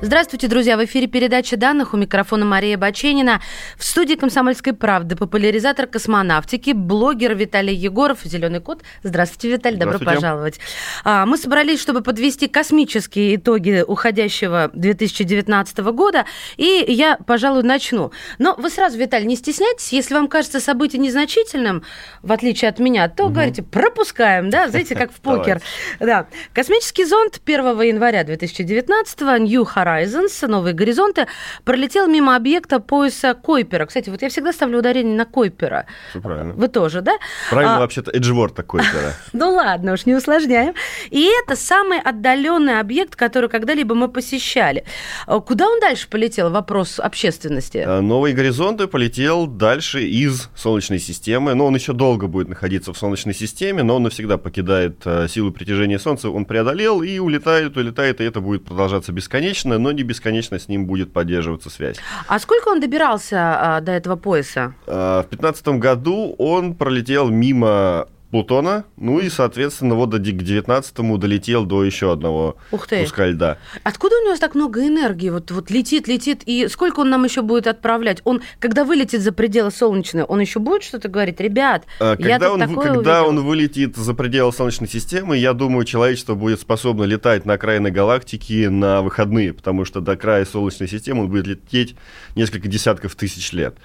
Здравствуйте, друзья! В эфире передача данных у микрофона Мария Баченина. В студии «Комсомольской правды» популяризатор космонавтики, блогер Виталий Егоров, «Зеленый кот». Здравствуйте, Виталий, добро пожаловать. А, мы собрались, чтобы подвести космические итоги уходящего 2019 года, и я, пожалуй, начну. Но вы сразу, Виталий, не стесняйтесь, если вам кажется событие незначительным, в отличие от меня, то угу. говорите, пропускаем, да, знаете, как в покер. Да. Космический зонд 1 января 2019 New Horizons новые горизонты, пролетел мимо объекта пояса Койпера. Кстати, вот я всегда ставлю ударение на Койпера. Все правильно. Вы тоже, да? Правильно а... вообще-то Эджворта Койпера. Ну ладно, уж не усложняем. И это самый отдаленный объект, который когда-либо мы посещали. А куда он дальше полетел? Вопрос общественности. А, новые горизонты полетел дальше из Солнечной системы. Но он еще долго будет находиться в Солнечной системе, но он навсегда покидает а, силу притяжения Солнца. Он преодолел и улетает, улетает, и это будет продолжаться бесконечно но не бесконечно с ним будет поддерживаться связь. А сколько он добирался а, до этого пояса? А, в 2015 году он пролетел мимо Плутона, ну и, соответственно, вот до, к 19-му долетел до еще одного Ух ты. куска льда. Откуда у него так много энергии? Вот, вот летит, летит, и сколько он нам еще будет отправлять? Он, когда вылетит за пределы Солнечной, он еще будет что-то говорить? Ребят, а, когда я он, такое Когда увидел. он вылетит за пределы Солнечной системы, я думаю, человечество будет способно летать на окраины галактики на выходные, потому что до края Солнечной системы он будет лететь несколько десятков тысяч лет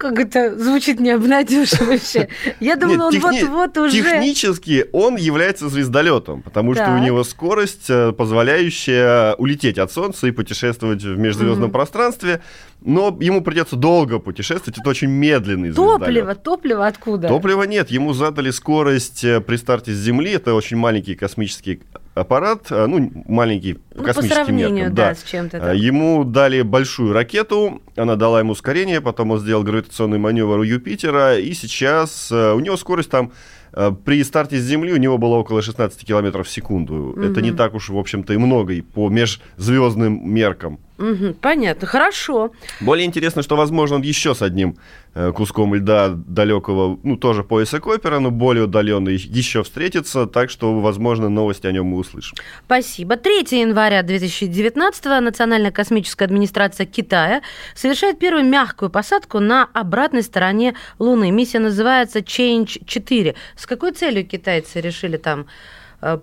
как это звучит необнадеживающе. Я думала, он вот-вот уже... Технически он является звездолетом, потому что у него скорость, э, позволяющая улететь от Солнца и путешествовать в межзвездном пространстве, но ему придется долго путешествовать, это очень медленный звездолет. Топливо, топливо откуда? Топлива нет, ему задали скорость э, при старте с Земли, это очень маленький космический аппарат, э, ну, маленький по ну, космическим по сравнению, меркам. Да, да, с чем-то там. Ему дали большую ракету, она дала ему ускорение, потом он сделал гравитационный маневр у Юпитера, и сейчас у него скорость там Э, при старте с Земли у него было около 16 километров в секунду. Угу. Это не так уж, в общем-то, и много и по межзвездным меркам. Угу, понятно, хорошо. Более интересно, что, возможно, он еще с одним э, куском льда далекого, ну, тоже пояса Койпера, но более удаленный, еще встретится, так что, возможно, новости о нем мы услышим. Спасибо. 3 января 2019 Национальная космическая администрация Китая совершает первую мягкую посадку на обратной стороне Луны. Миссия называется Change 4. С какой целью китайцы решили там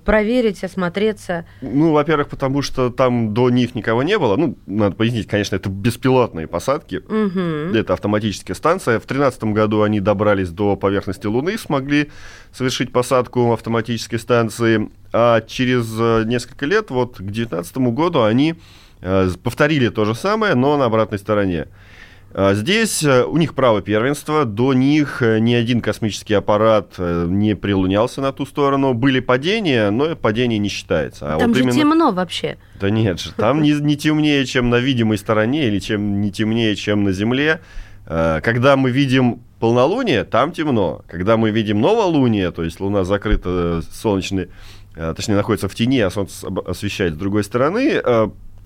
проверить, осмотреться? Ну, во-первых, потому что там до них никого не было. Ну, надо пояснить, конечно, это беспилотные посадки. Угу. Это автоматическая станция. В 2013 году они добрались до поверхности Луны, смогли совершить посадку автоматической станции. А через э, несколько лет, вот к 2019 году, они э, повторили то же самое, но на обратной стороне. А здесь э, у них право первенства, до них э, ни один космический аппарат э, не прилунялся на ту сторону. Были падения, но падение не считается. А там вот же именно... темно вообще. Да нет же, там не, не темнее, чем на видимой стороне, или чем не темнее, чем на Земле. Когда мы видим полнолуние, там темно. Когда мы видим новолуние, то есть Луна закрыта солнечной, точнее, находится в тени, а Солнце освещает с другой стороны,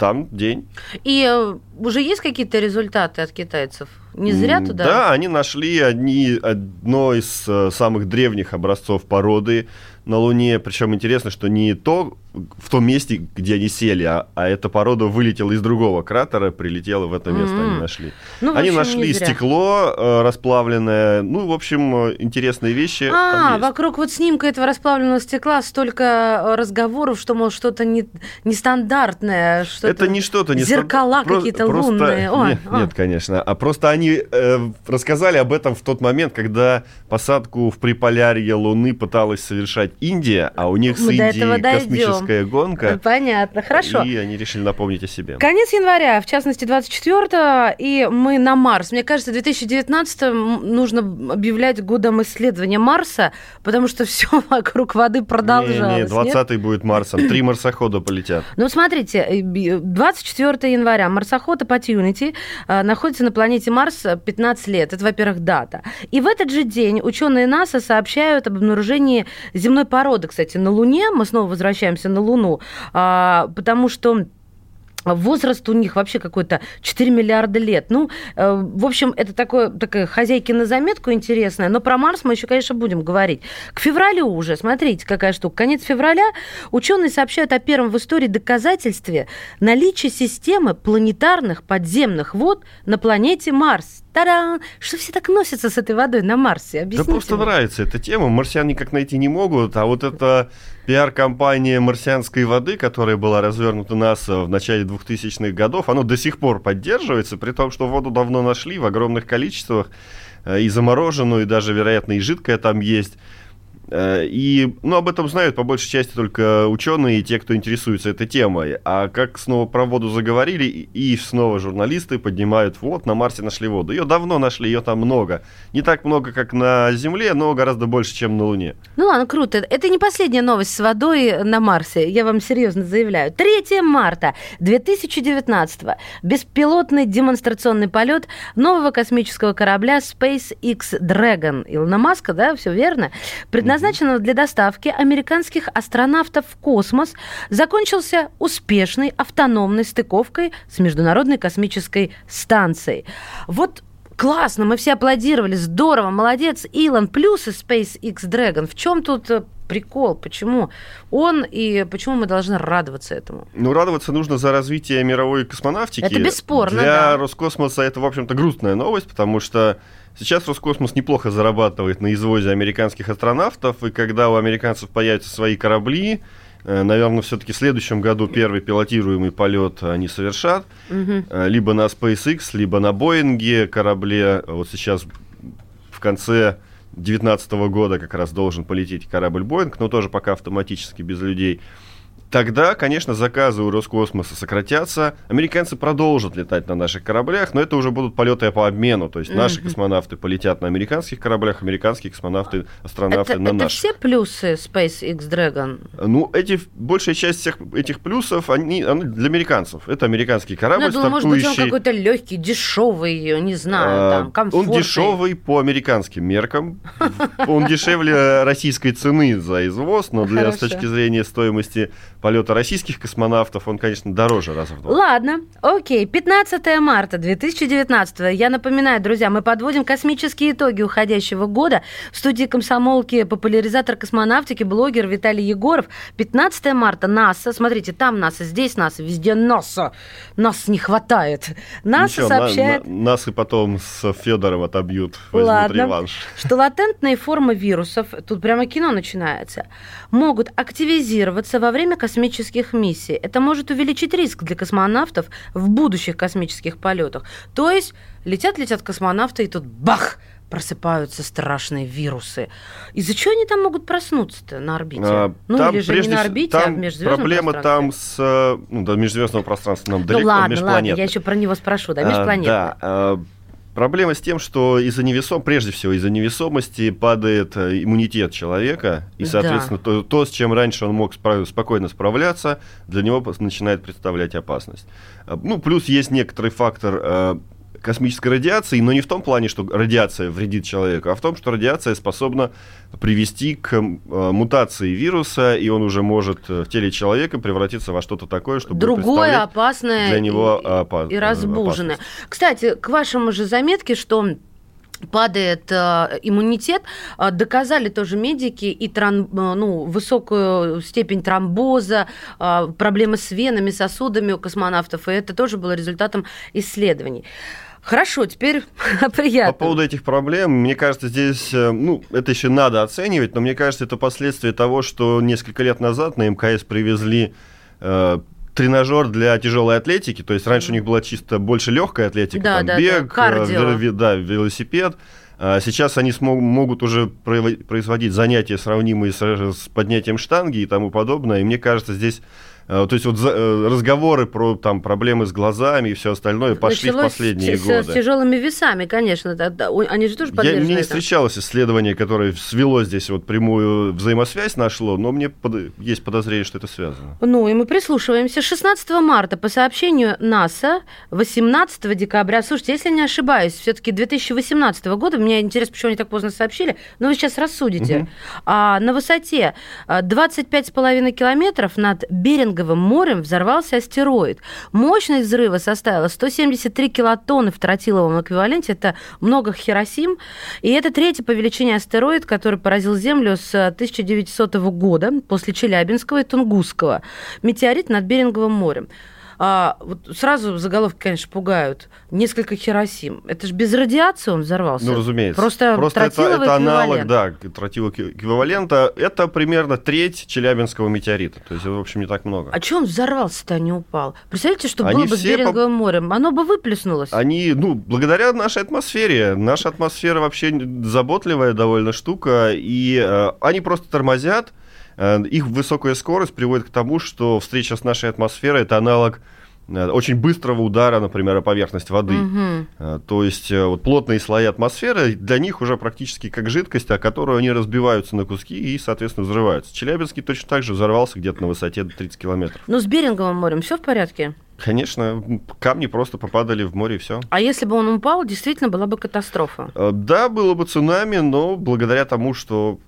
там день. И э, уже есть какие-то результаты от китайцев? Не зря туда? Да, они нашли одни, одно из э, самых древних образцов породы на Луне. Причем интересно, что не то в том месте, где они сели, а, а эта порода вылетела из другого кратера, прилетела в это место, mm-hmm. они нашли. Ну, они нашли стекло э, расплавленное, ну, в общем, э, интересные вещи. А, вокруг вот снимка этого расплавленного стекла столько э, разговоров, что, может, что-то не, нестандартное, что-то... Это не что-то... Не Зеркала какие-то лунные. О, нет, о. нет, конечно. А просто они э, рассказали об этом в тот момент, когда посадку в Приполярье Луны пыталась совершать Индия, а у них Мы с Индией космическая гонка. Понятно, хорошо. И они решили напомнить о себе. Конец января, в частности, 24 и мы на Марс. Мне кажется, 2019 нужно объявлять годом исследования Марса, потому что все вокруг воды продолжалось. Не, не 20 будет Марсом. Три марсохода полетят. Ну, смотрите, 24 э, января марсоход Opportunity э, находится на планете Марс 15 лет. Это, во-первых, дата. И в этот же день ученые НАСА сообщают об обнаружении земной породы, кстати, на Луне. Мы снова возвращаемся на Луну, а, потому что Возраст у них вообще какой-то 4 миллиарда лет. Ну, э, в общем, это такое, такая хозяйки на заметку интересная. Но про Марс мы еще, конечно, будем говорить. К февралю уже, смотрите, какая штука. Конец февраля ученые сообщают о первом в истории доказательстве наличия системы планетарных подземных вод на планете Марс. Та-дам! Что все так носятся с этой водой на Марсе? Объясните да просто мне. нравится эта тема. Марсиан никак найти не могут, а вот эта пиар-компания марсианской воды, которая была развернута НАСА в начале 2000-х годов, она до сих пор поддерживается, при том, что воду давно нашли в огромных количествах, э, и замороженную, и даже, вероятно, и жидкая там есть. Э, и ну, об этом знают по большей части только ученые и те, кто интересуется этой темой. А как снова про воду заговорили, и снова журналисты поднимают, вот, на Марсе нашли воду. Ее давно нашли, ее там много. Не так много, как на Земле, но гораздо больше, чем на Луне. Ну ладно, круто. Это не последняя новость с водой на Марсе, я вам серьезно заявляю. 3 марта 2019 беспилотный демонстрационный полет нового космического корабля SpaceX Dragon Илона Маска, да, все верно, предназначен предназначенного для доставки американских астронавтов в космос, закончился успешной автономной стыковкой с Международной космической станцией. Вот классно, мы все аплодировали, здорово, молодец, Илон, плюсы SpaceX Dragon. В чем тут э, прикол? Почему он и почему мы должны радоваться этому? Ну, радоваться нужно за развитие мировой космонавтики. Это бесспорно, Для да. Роскосмоса это, в общем-то, грустная новость, потому что Сейчас Роскосмос неплохо зарабатывает на извозе американских астронавтов, и когда у американцев появятся свои корабли, э, наверное, все-таки в следующем году первый пилотируемый полет они совершат, угу. либо на SpaceX, либо на Боинге корабле. Вот сейчас в конце 2019 года как раз должен полететь корабль Боинг, но тоже пока автоматически без людей тогда, конечно, заказы у Роскосмоса сократятся, американцы продолжат летать на наших кораблях, но это уже будут полеты по обмену, то есть наши космонавты полетят на американских кораблях, американские космонавты, астронавты это, на это наших. все плюсы SpaceX Dragon? Ну, эти, большая часть всех этих плюсов, они, они для американцев. Это американский корабль, ну, стартующий... может быть, он какой-то легкий, дешевый, не знаю, а, там, комфортный. Он дешевый по американским меркам, он дешевле российской цены за извоз, но для, с точки зрения стоимости полета российских космонавтов, он, конечно, дороже раза в два. Ладно, окей. 15 марта 2019. Я напоминаю, друзья, мы подводим космические итоги уходящего года. В студии комсомолки популяризатор космонавтики, блогер Виталий Егоров. 15 марта НАСА. Смотрите, там НАСА, здесь НАСА, везде НАСА. Нас не хватает. НАСА Ничего, сообщает... На, на, нас и потом с Федором отобьют, Ладно. реванш. Что латентные формы вирусов, тут прямо кино начинается, могут активизироваться во время космических миссий. Это может увеличить риск для космонавтов в будущих космических полетах. То есть летят-летят космонавты, и тут бах! просыпаются страшные вирусы. Из-за чего они там могут проснуться-то на орбите? А, ну, там, или же не на орбите, там а в межзвездном проблема там с... Ну, да, межзвездного пространства нам ну, далеко, ладно, ладно, я еще про него спрошу, да, межпланетное. А, да, а, Проблема с тем, что из-за невесом, прежде всего из-за невесомости падает э, иммунитет человека, и, соответственно, да. то, то, с чем раньше он мог спро- спокойно справляться, для него начинает представлять опасность. А, ну, плюс есть некоторый фактор э, космической радиации, но не в том плане, что радиация вредит человеку, а в том, что радиация способна привести к э, мутации вируса, и он уже может э, в теле человека превратиться во что-то такое, что другое опасное для него и, опас... и разбуженное. Опасность. Кстати, к вашему же заметке, что падает э, иммунитет, э, доказали тоже медики и тран, э, ну, высокую степень тромбоза, э, проблемы с венами, сосудами у космонавтов, и это тоже было результатом исследований. Хорошо, теперь приятно. По поводу этих проблем, мне кажется, здесь, э, ну, это еще надо оценивать, но мне кажется, это последствия того, что несколько лет назад на мкс привезли э, тренажер для тяжелой атлетики, то есть раньше у них была чисто больше легкая атлетика, да, там да, бег, да. Э, да, велосипед. А сейчас они смог, могут уже производить занятия, сравнимые с, с поднятием штанги и тому подобное. И мне кажется, здесь то есть вот э, разговоры про там проблемы с глазами и все остальное пошли Началось в последние с, годы. С тяжелыми весами, конечно, они же тоже подвержены. Я, мне не встречалось исследование, которое свело здесь вот прямую взаимосвязь нашло, но мне под, есть подозрение, что это связано. Ну и мы прислушиваемся. 16 марта по сообщению НАСА 18 декабря, слушайте, если не ошибаюсь, все-таки 2018 года, мне интересно, почему они так поздно сообщили, но вы сейчас рассудите. Угу. А, на высоте 25,5 километров над Берингом Беринговым морем взорвался астероид. Мощность взрыва составила 173 килотонны в тротиловом эквиваленте. Это много Хиросим. И это третий по величине астероид, который поразил Землю с 1900 года после Челябинского и Тунгусского. Метеорит над Беринговым морем. А, вот сразу заголовки, конечно, пугают. Несколько Хиросим. Это же без радиации он взорвался. Ну, разумеется. Просто, Просто это, это аналог, да, тротилового эквивалента. Это примерно треть Челябинского метеорита. То есть, в общем, не так много. А что он взорвался-то, а не упал? Представляете, что Они было бы с Беринговым по... морем? Оно бы выплеснулось. Они, ну, благодаря нашей атмосфере. Наша атмосфера вообще заботливая довольно штука. И э, они просто тормозят, их высокая скорость приводит к тому, что встреча с нашей атмосферой – это аналог э, очень быстрого удара, например, о поверхность воды. Угу. То есть вот плотные слои атмосферы для них уже практически как жидкость, о которую они разбиваются на куски и, соответственно, взрываются. Челябинский точно так же взорвался где-то на высоте 30 километров. Но с Беринговым морем все в порядке? Конечно, камни просто попадали в море и все. А если бы он упал, действительно была бы катастрофа? Да, было бы цунами, но благодаря тому, что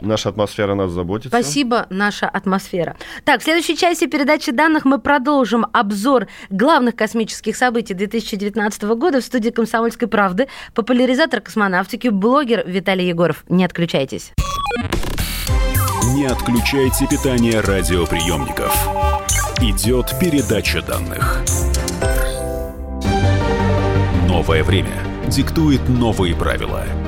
Наша атмосфера нас заботит. Спасибо, наша атмосфера. Так, в следующей части передачи данных мы продолжим обзор главных космических событий 2019 года в студии «Комсомольской правды». Популяризатор космонавтики, блогер Виталий Егоров. Не отключайтесь. Не отключайте питание радиоприемников. Идет передача данных. Новое время диктует новые правила –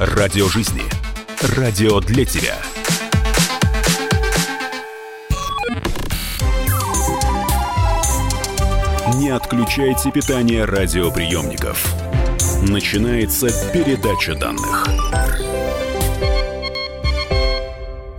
Радио жизни. Радио для тебя. Не отключайте питание радиоприемников. Начинается передача данных.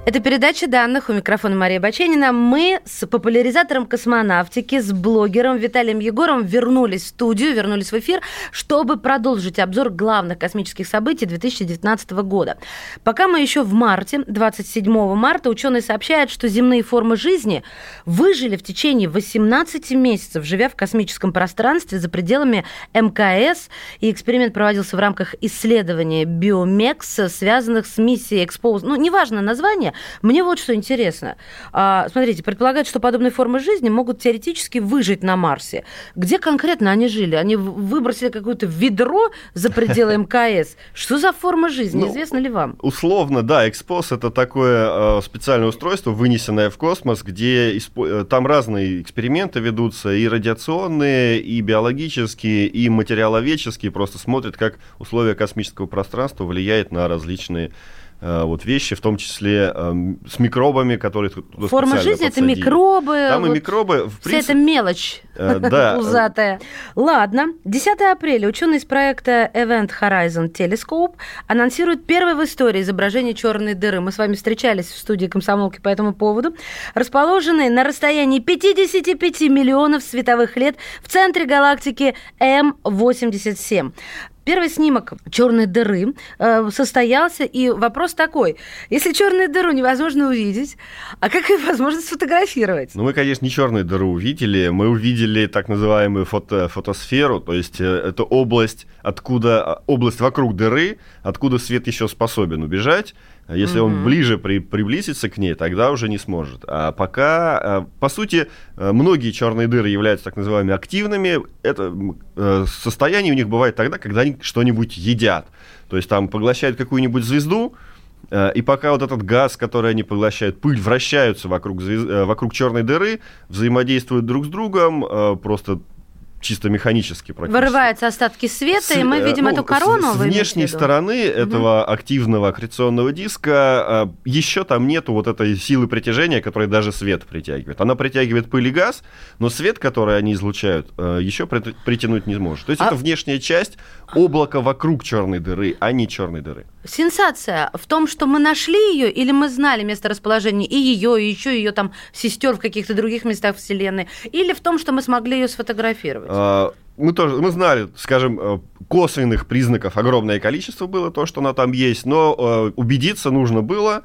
Это передача данных. У микрофона Мария Баченина. Мы с популяризатором космонавтики, с блогером Виталием Егоровым вернулись в студию, вернулись в эфир, чтобы продолжить обзор главных космических событий 2019 года. Пока мы еще в марте, 27 марта, ученые сообщают, что земные формы жизни выжили в течение 18 месяцев, живя в космическом пространстве за пределами МКС. И эксперимент проводился в рамках исследования Биомекс, связанных с миссией Expose. Ну, неважно название, мне вот что интересно. А, смотрите, предполагают, что подобные формы жизни могут теоретически выжить на Марсе. Где конкретно они жили? Они выбросили какое-то ведро за пределы МКС. Что за форма жизни? Ну, Известно ли вам? Условно, да. Экспос – это такое э, специальное устройство, вынесенное в космос, где. Э, там разные эксперименты ведутся, и радиационные, и биологические, и материаловедческие. Просто смотрят, как условия космического пространства влияют на различные вот вещи, в том числе э, с микробами, которые туда Форма жизни подсадили. это микробы. Там вот и микробы. В вся принципе, эта мелочь э, да. пузатая. Ладно. 10 апреля ученые из проекта Event Horizon Telescope анонсируют первое в истории изображение черной дыры. Мы с вами встречались в студии комсомолки по этому поводу. Расположенные на расстоянии 55 миллионов световых лет в центре галактики М87. Первый снимок черной дыры э, состоялся, и вопрос такой: если черную дыру невозможно увидеть, а как ее возможно сфотографировать? Ну, мы, конечно, не черную дыру увидели, мы увидели так называемую фото фотосферу, то есть э, это область, откуда область вокруг дыры, откуда свет еще способен убежать. Если mm-hmm. он ближе при, приблизится к ней, тогда уже не сможет. А пока, э, по сути, э, многие черные дыры являются так называемыми активными. Это э, состояние у них бывает тогда, когда они что-нибудь едят. То есть там поглощают какую-нибудь звезду, и пока вот этот газ, который они поглощают, пыль, вращаются вокруг, звезд... вокруг черной дыры, взаимодействуют друг с другом, просто чисто механически практически. Вырываются остатки света, с, и мы видим ну, эту корону. С, с внешней стороны угу. этого активного аккреционного диска а, еще там нету вот этой силы притяжения, которая даже свет притягивает. Она притягивает пыль и газ, но свет, который они излучают, а, еще притянуть не может. То есть а... это внешняя часть облака вокруг черной дыры, а не черной дыры. Сенсация в том, что мы нашли ее, или мы знали место расположения и ее, и еще ее там сестер в каких-то других местах Вселенной, или в том, что мы смогли ее сфотографировать? А, мы тоже, мы знали, скажем, э, косвенных признаков огромное количество было, то, что она там есть, но э, убедиться нужно было,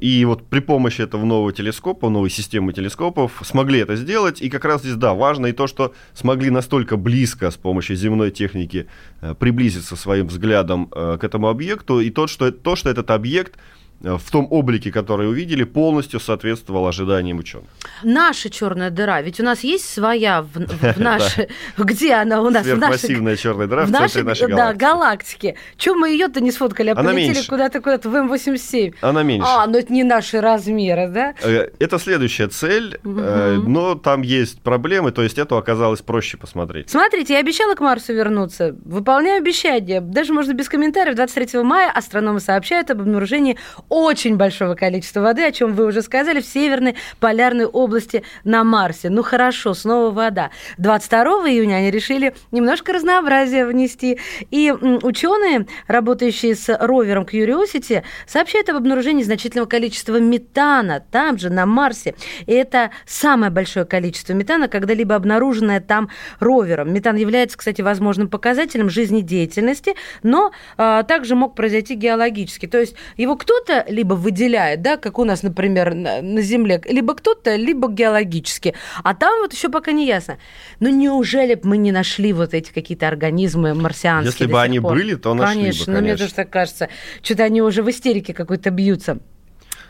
и вот при помощи этого нового телескопа, новой системы телескопов смогли это сделать. И как раз здесь, да, важно и то, что смогли настолько близко с помощью земной техники э, приблизиться своим взглядом э, к этому объекту. И то, что, то, что этот объект Э, в том облике, который увидели, полностью соответствовал ожиданиям ученых. Наша черная дыра, ведь у нас есть своя в, в нашей... Где она у нас? Сверхмассивная черная дыра в центре нашей галактики. Да, галактики. Чего мы ее-то не сфоткали, а полетели куда-то куда-то в М87? Она меньше. А, ну это не наши размеры, да? Э, это следующая цель, э, но там есть проблемы, то есть это оказалось проще посмотреть. Смотрите, я обещала к Марсу вернуться. Выполняю обещание. Даже можно без комментариев. 23 мая астрономы сообщают об обнаружении очень большого количества воды, о чем вы уже сказали, в северной полярной области на Марсе. Ну хорошо, снова вода. 22 июня они решили немножко разнообразия внести. И ученые, работающие с ровером Curiosity, сообщают об обнаружении значительного количества метана там же, на Марсе. И это самое большое количество метана, когда-либо обнаруженное там ровером. Метан является, кстати, возможным показателем жизнедеятельности, но а, также мог произойти геологически. То есть его кто-то либо выделяет, да, как у нас, например, на, на Земле, либо кто-то, либо геологически. А там вот еще пока не ясно. Ну неужели бы мы не нашли вот эти какие-то организмы марсианские? Если бы они пор? были, то нашли конечно, бы, конечно. Ну, мне тоже так кажется. Что-то они уже в истерике какой-то бьются.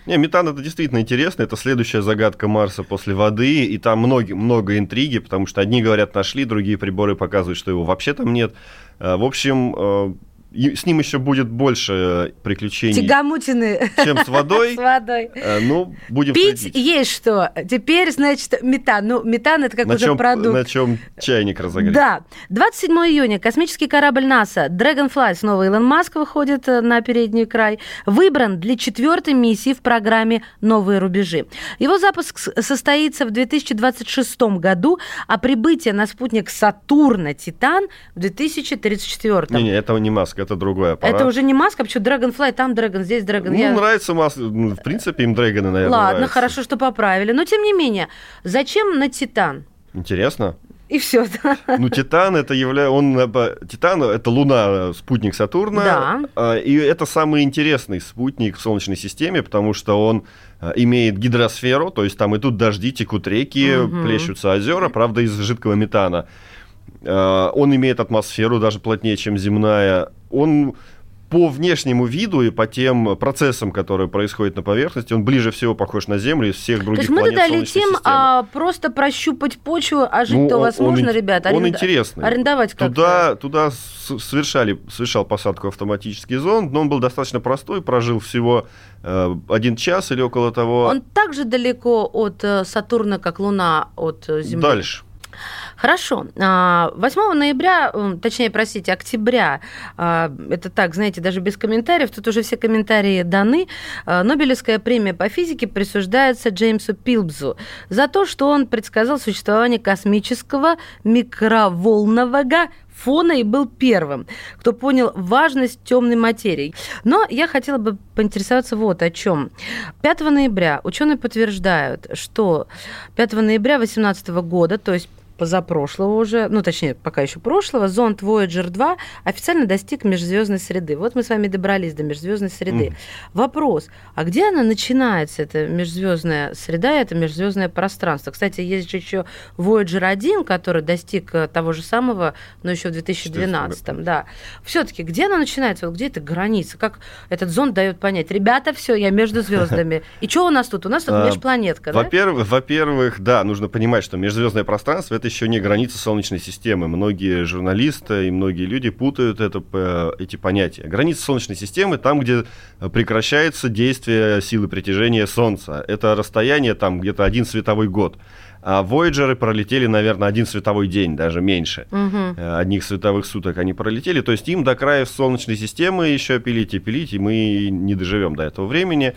Не, метан это действительно интересно. Это следующая загадка Марса после воды. И там много, много интриги, потому что одни говорят нашли, другие приборы показывают, что его вообще там нет. Э, в общем, э, с ним еще будет больше приключений. Тягомутины. Чем с водой. С водой. Э, ну, будем Пить следить. есть что. Теперь, значит, метан. Ну, метан это как на уже чем, продукт. На чем чайник разогреть. Да. 27 июня космический корабль НАСА Dragonfly, снова Илон Маск выходит э, на передний край, выбран для четвертой миссии в программе «Новые рубежи». Его запуск состоится в 2026 году, а прибытие на спутник Сатурна Титан в 2034. Не-не, этого не Маск, это другой аппарат. Это уже не Маск, а почему Dragonfly, там Dragon, здесь Dragon. Ну, Я... нравится Маск, ну, в принципе, им Дрэгоны, наверное, Ладно, нравятся. хорошо, что поправили. Но, тем не менее, зачем на Титан? Интересно. И все. Ну, Титан это является, он Титан это Луна, спутник Сатурна, да. А, и это самый интересный спутник в Солнечной системе, потому что он а, имеет гидросферу, то есть там идут дожди, текут реки, угу. плещутся озера, правда из жидкого метана. А, он имеет атмосферу даже плотнее, чем земная. Он по внешнему виду и по тем процессам, которые происходят на поверхности, он ближе всего похож на Землю из всех других планет То есть мы туда летим, а просто прощупать почву, а жить-то ну, у вас он, можно, он, ребята? Он интересный. Арендовать как Туда, туда совершали, совершал посадку автоматический зонд, но он был достаточно простой, прожил всего э, один час или около того. Он так же далеко от э, Сатурна, как Луна от э, Земли? Дальше. Хорошо. 8 а, ноября, точнее, простите, октября, а, это так, знаете, даже без комментариев, тут уже все комментарии даны, а, Нобелевская премия по физике присуждается Джеймсу Пилбзу за то, что он предсказал существование космического микроволнового фона и был первым, кто понял важность темной материи. Но я хотела бы поинтересоваться вот о чем. 5 ноября ученые подтверждают, что 5 ноября 2018 года, то есть позапрошлого уже, ну, точнее, пока еще прошлого, зонд Voyager 2 официально достиг межзвездной среды. Вот мы с вами добрались до межзвездной среды. Mm. Вопрос, а где она начинается, эта межзвездная среда, это межзвездное пространство? Кстати, есть же еще Voyager 1, который достиг э, того же самого, но еще в 2012. Да. Все-таки где она начинается? Вот где эта граница? Как этот зонд дает понять? Ребята, все, я между звездами. И что у нас тут? У нас тут а, межпланетка, Во-первых, во-первых, да, нужно понимать, что межзвездное пространство это еще не граница Солнечной системы. Многие журналисты и многие люди путают это, эти понятия. Граница Солнечной системы там, где прекращается действие силы притяжения Солнца. Это расстояние там где-то один световой год. А Voyager пролетели, наверное, один световой день, даже меньше. Угу. Одних световых суток они пролетели. То есть им до края Солнечной системы еще пилить и пилить, и мы не доживем до этого времени.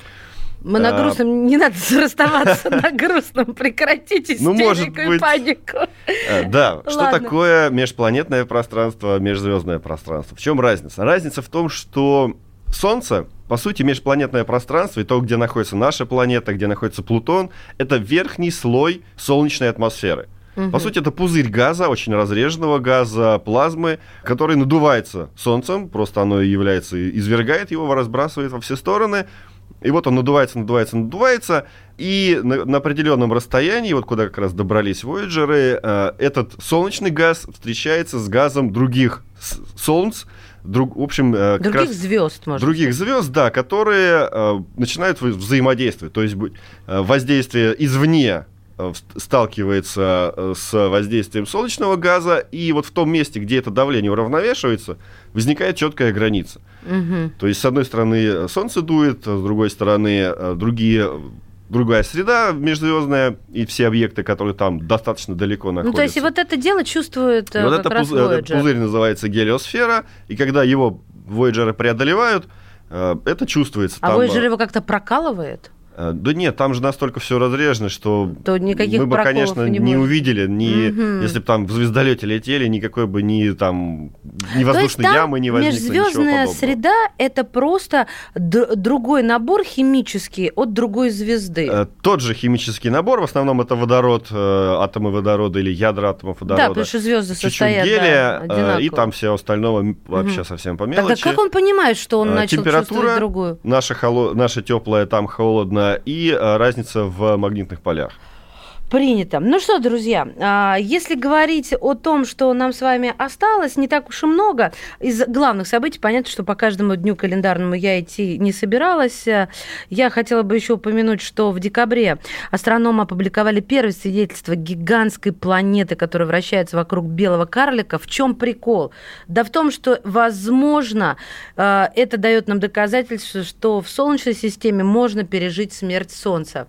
Мы на грустном, не надо расставаться на грустном, прекратите ну, может быть, и панику. Э, да, что такое межпланетное пространство, межзвездное пространство? В чем разница? Разница в том, что Солнце, по сути, межпланетное пространство, и то, где находится наша планета, где находится Плутон, это верхний слой солнечной атмосферы. Угу. По сути, это пузырь газа, очень разреженного газа, плазмы, который надувается Солнцем, просто оно является, извергает его, разбрасывает во все стороны, и вот он надувается, надувается, надувается, и на, на определенном расстоянии, вот куда как раз добрались Voyager, э, этот солнечный газ встречается с газом других солнц, друг, в общем, э, других раз, звезд, может других звезд, да, которые э, начинают взаимодействовать, то есть э, воздействие извне сталкивается э, с воздействием солнечного газа, и вот в том месте, где это давление уравновешивается, возникает четкая граница. Угу. То есть, с одной стороны, солнце дует, с другой стороны, другие другая среда межзвездная и все объекты, которые там достаточно далеко находятся. Ну, то есть вот это дело чувствует и вот это пуз... Этот пузырь называется гелиосфера, и когда его Voyager преодолевают, э, это чувствуется. А там... Voyager его как-то прокалывает? Э, да нет, там же настолько все разрежено, что То никаких мы бы, конечно, не, не увидели, ни, угу. если бы там в звездолете летели, никакой бы ни там ни воздушной То есть, ямы не возникло, Межзвездная среда это просто другой набор химический от другой звезды. Э, тот же химический набор, в основном это водород, э, атомы водорода или ядра атомов водорода. Да, потому что звезды состоят гелия, да, и там все остального вообще угу. совсем по мелочи. Тогда как он понимает, что он начал Температура чувствовать другую? Наша, холо... наша теплая, там холодно, и э, разница в магнитных полях. Принято. Ну что, друзья, а, если говорить о том, что нам с вами осталось, не так уж и много. Из главных событий, понятно, что по каждому дню календарному я идти не собиралась. Я хотела бы еще упомянуть, что в декабре астрономы опубликовали первое свидетельство гигантской планеты, которая вращается вокруг белого карлика. В чем прикол? Да в том, что, возможно, а, это дает нам доказательство, что в Солнечной системе можно пережить смерть Солнца.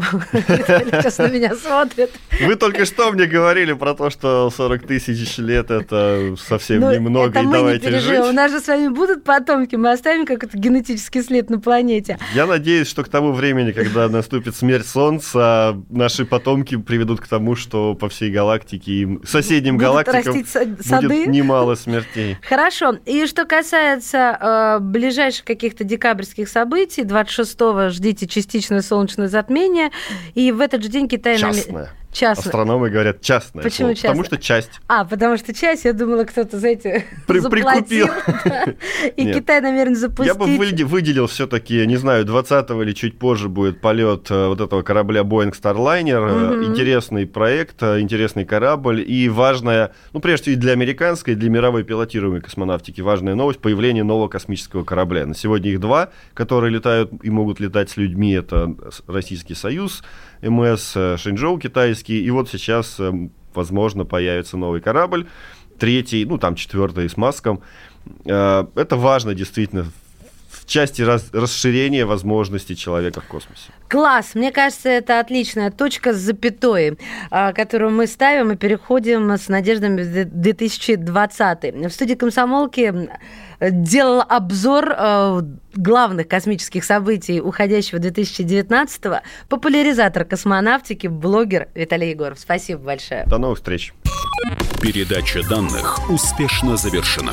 Сейчас на меня смотрит. Вы только что мне говорили про то, что 40 тысяч лет это совсем ну, немного, и давайте жить. У нас же с вами будут потомки, мы оставим какой-то генетический след на планете. Я надеюсь, что к тому времени, когда наступит смерть Солнца, наши потомки приведут к тому, что по всей галактике и соседним галактикам будет немало смертей. Хорошо. И что касается э, ближайших каких-то декабрьских событий, 26-го ждите частичное солнечное затмение, и в этот же день Китай... Частное. Частное. Астрономы говорят частное. Почему слово, частное? Потому что часть. А, потому что часть, я думала, кто-то, знаете, При, прикупил. И Нет. Китай намерен запустить. Я бы выделил все-таки, не знаю, 20-го или чуть позже будет полет э, вот этого корабля Boeing Starliner. Угу. Интересный проект, э, интересный корабль и важная, ну, прежде всего, и для американской, и для мировой пилотируемой космонавтики важная новость появление нового космического корабля. На сегодня их два, которые летают и могут летать с людьми. Это Российский Союз, МС, Шэньчжоу китайский. И вот сейчас, эм, возможно, появится новый корабль, третий, ну там четвертый с Маском. Э, это важно действительно части раз, расширения возможностей человека в космосе. Класс! Мне кажется, это отличная точка с запятой, а, которую мы ставим и переходим с надеждами в 2020. В студии «Комсомолки» делал обзор э, главных космических событий уходящего 2019-го популяризатор космонавтики, блогер Виталий Егоров. Спасибо большое. До новых встреч. Передача данных успешно завершена.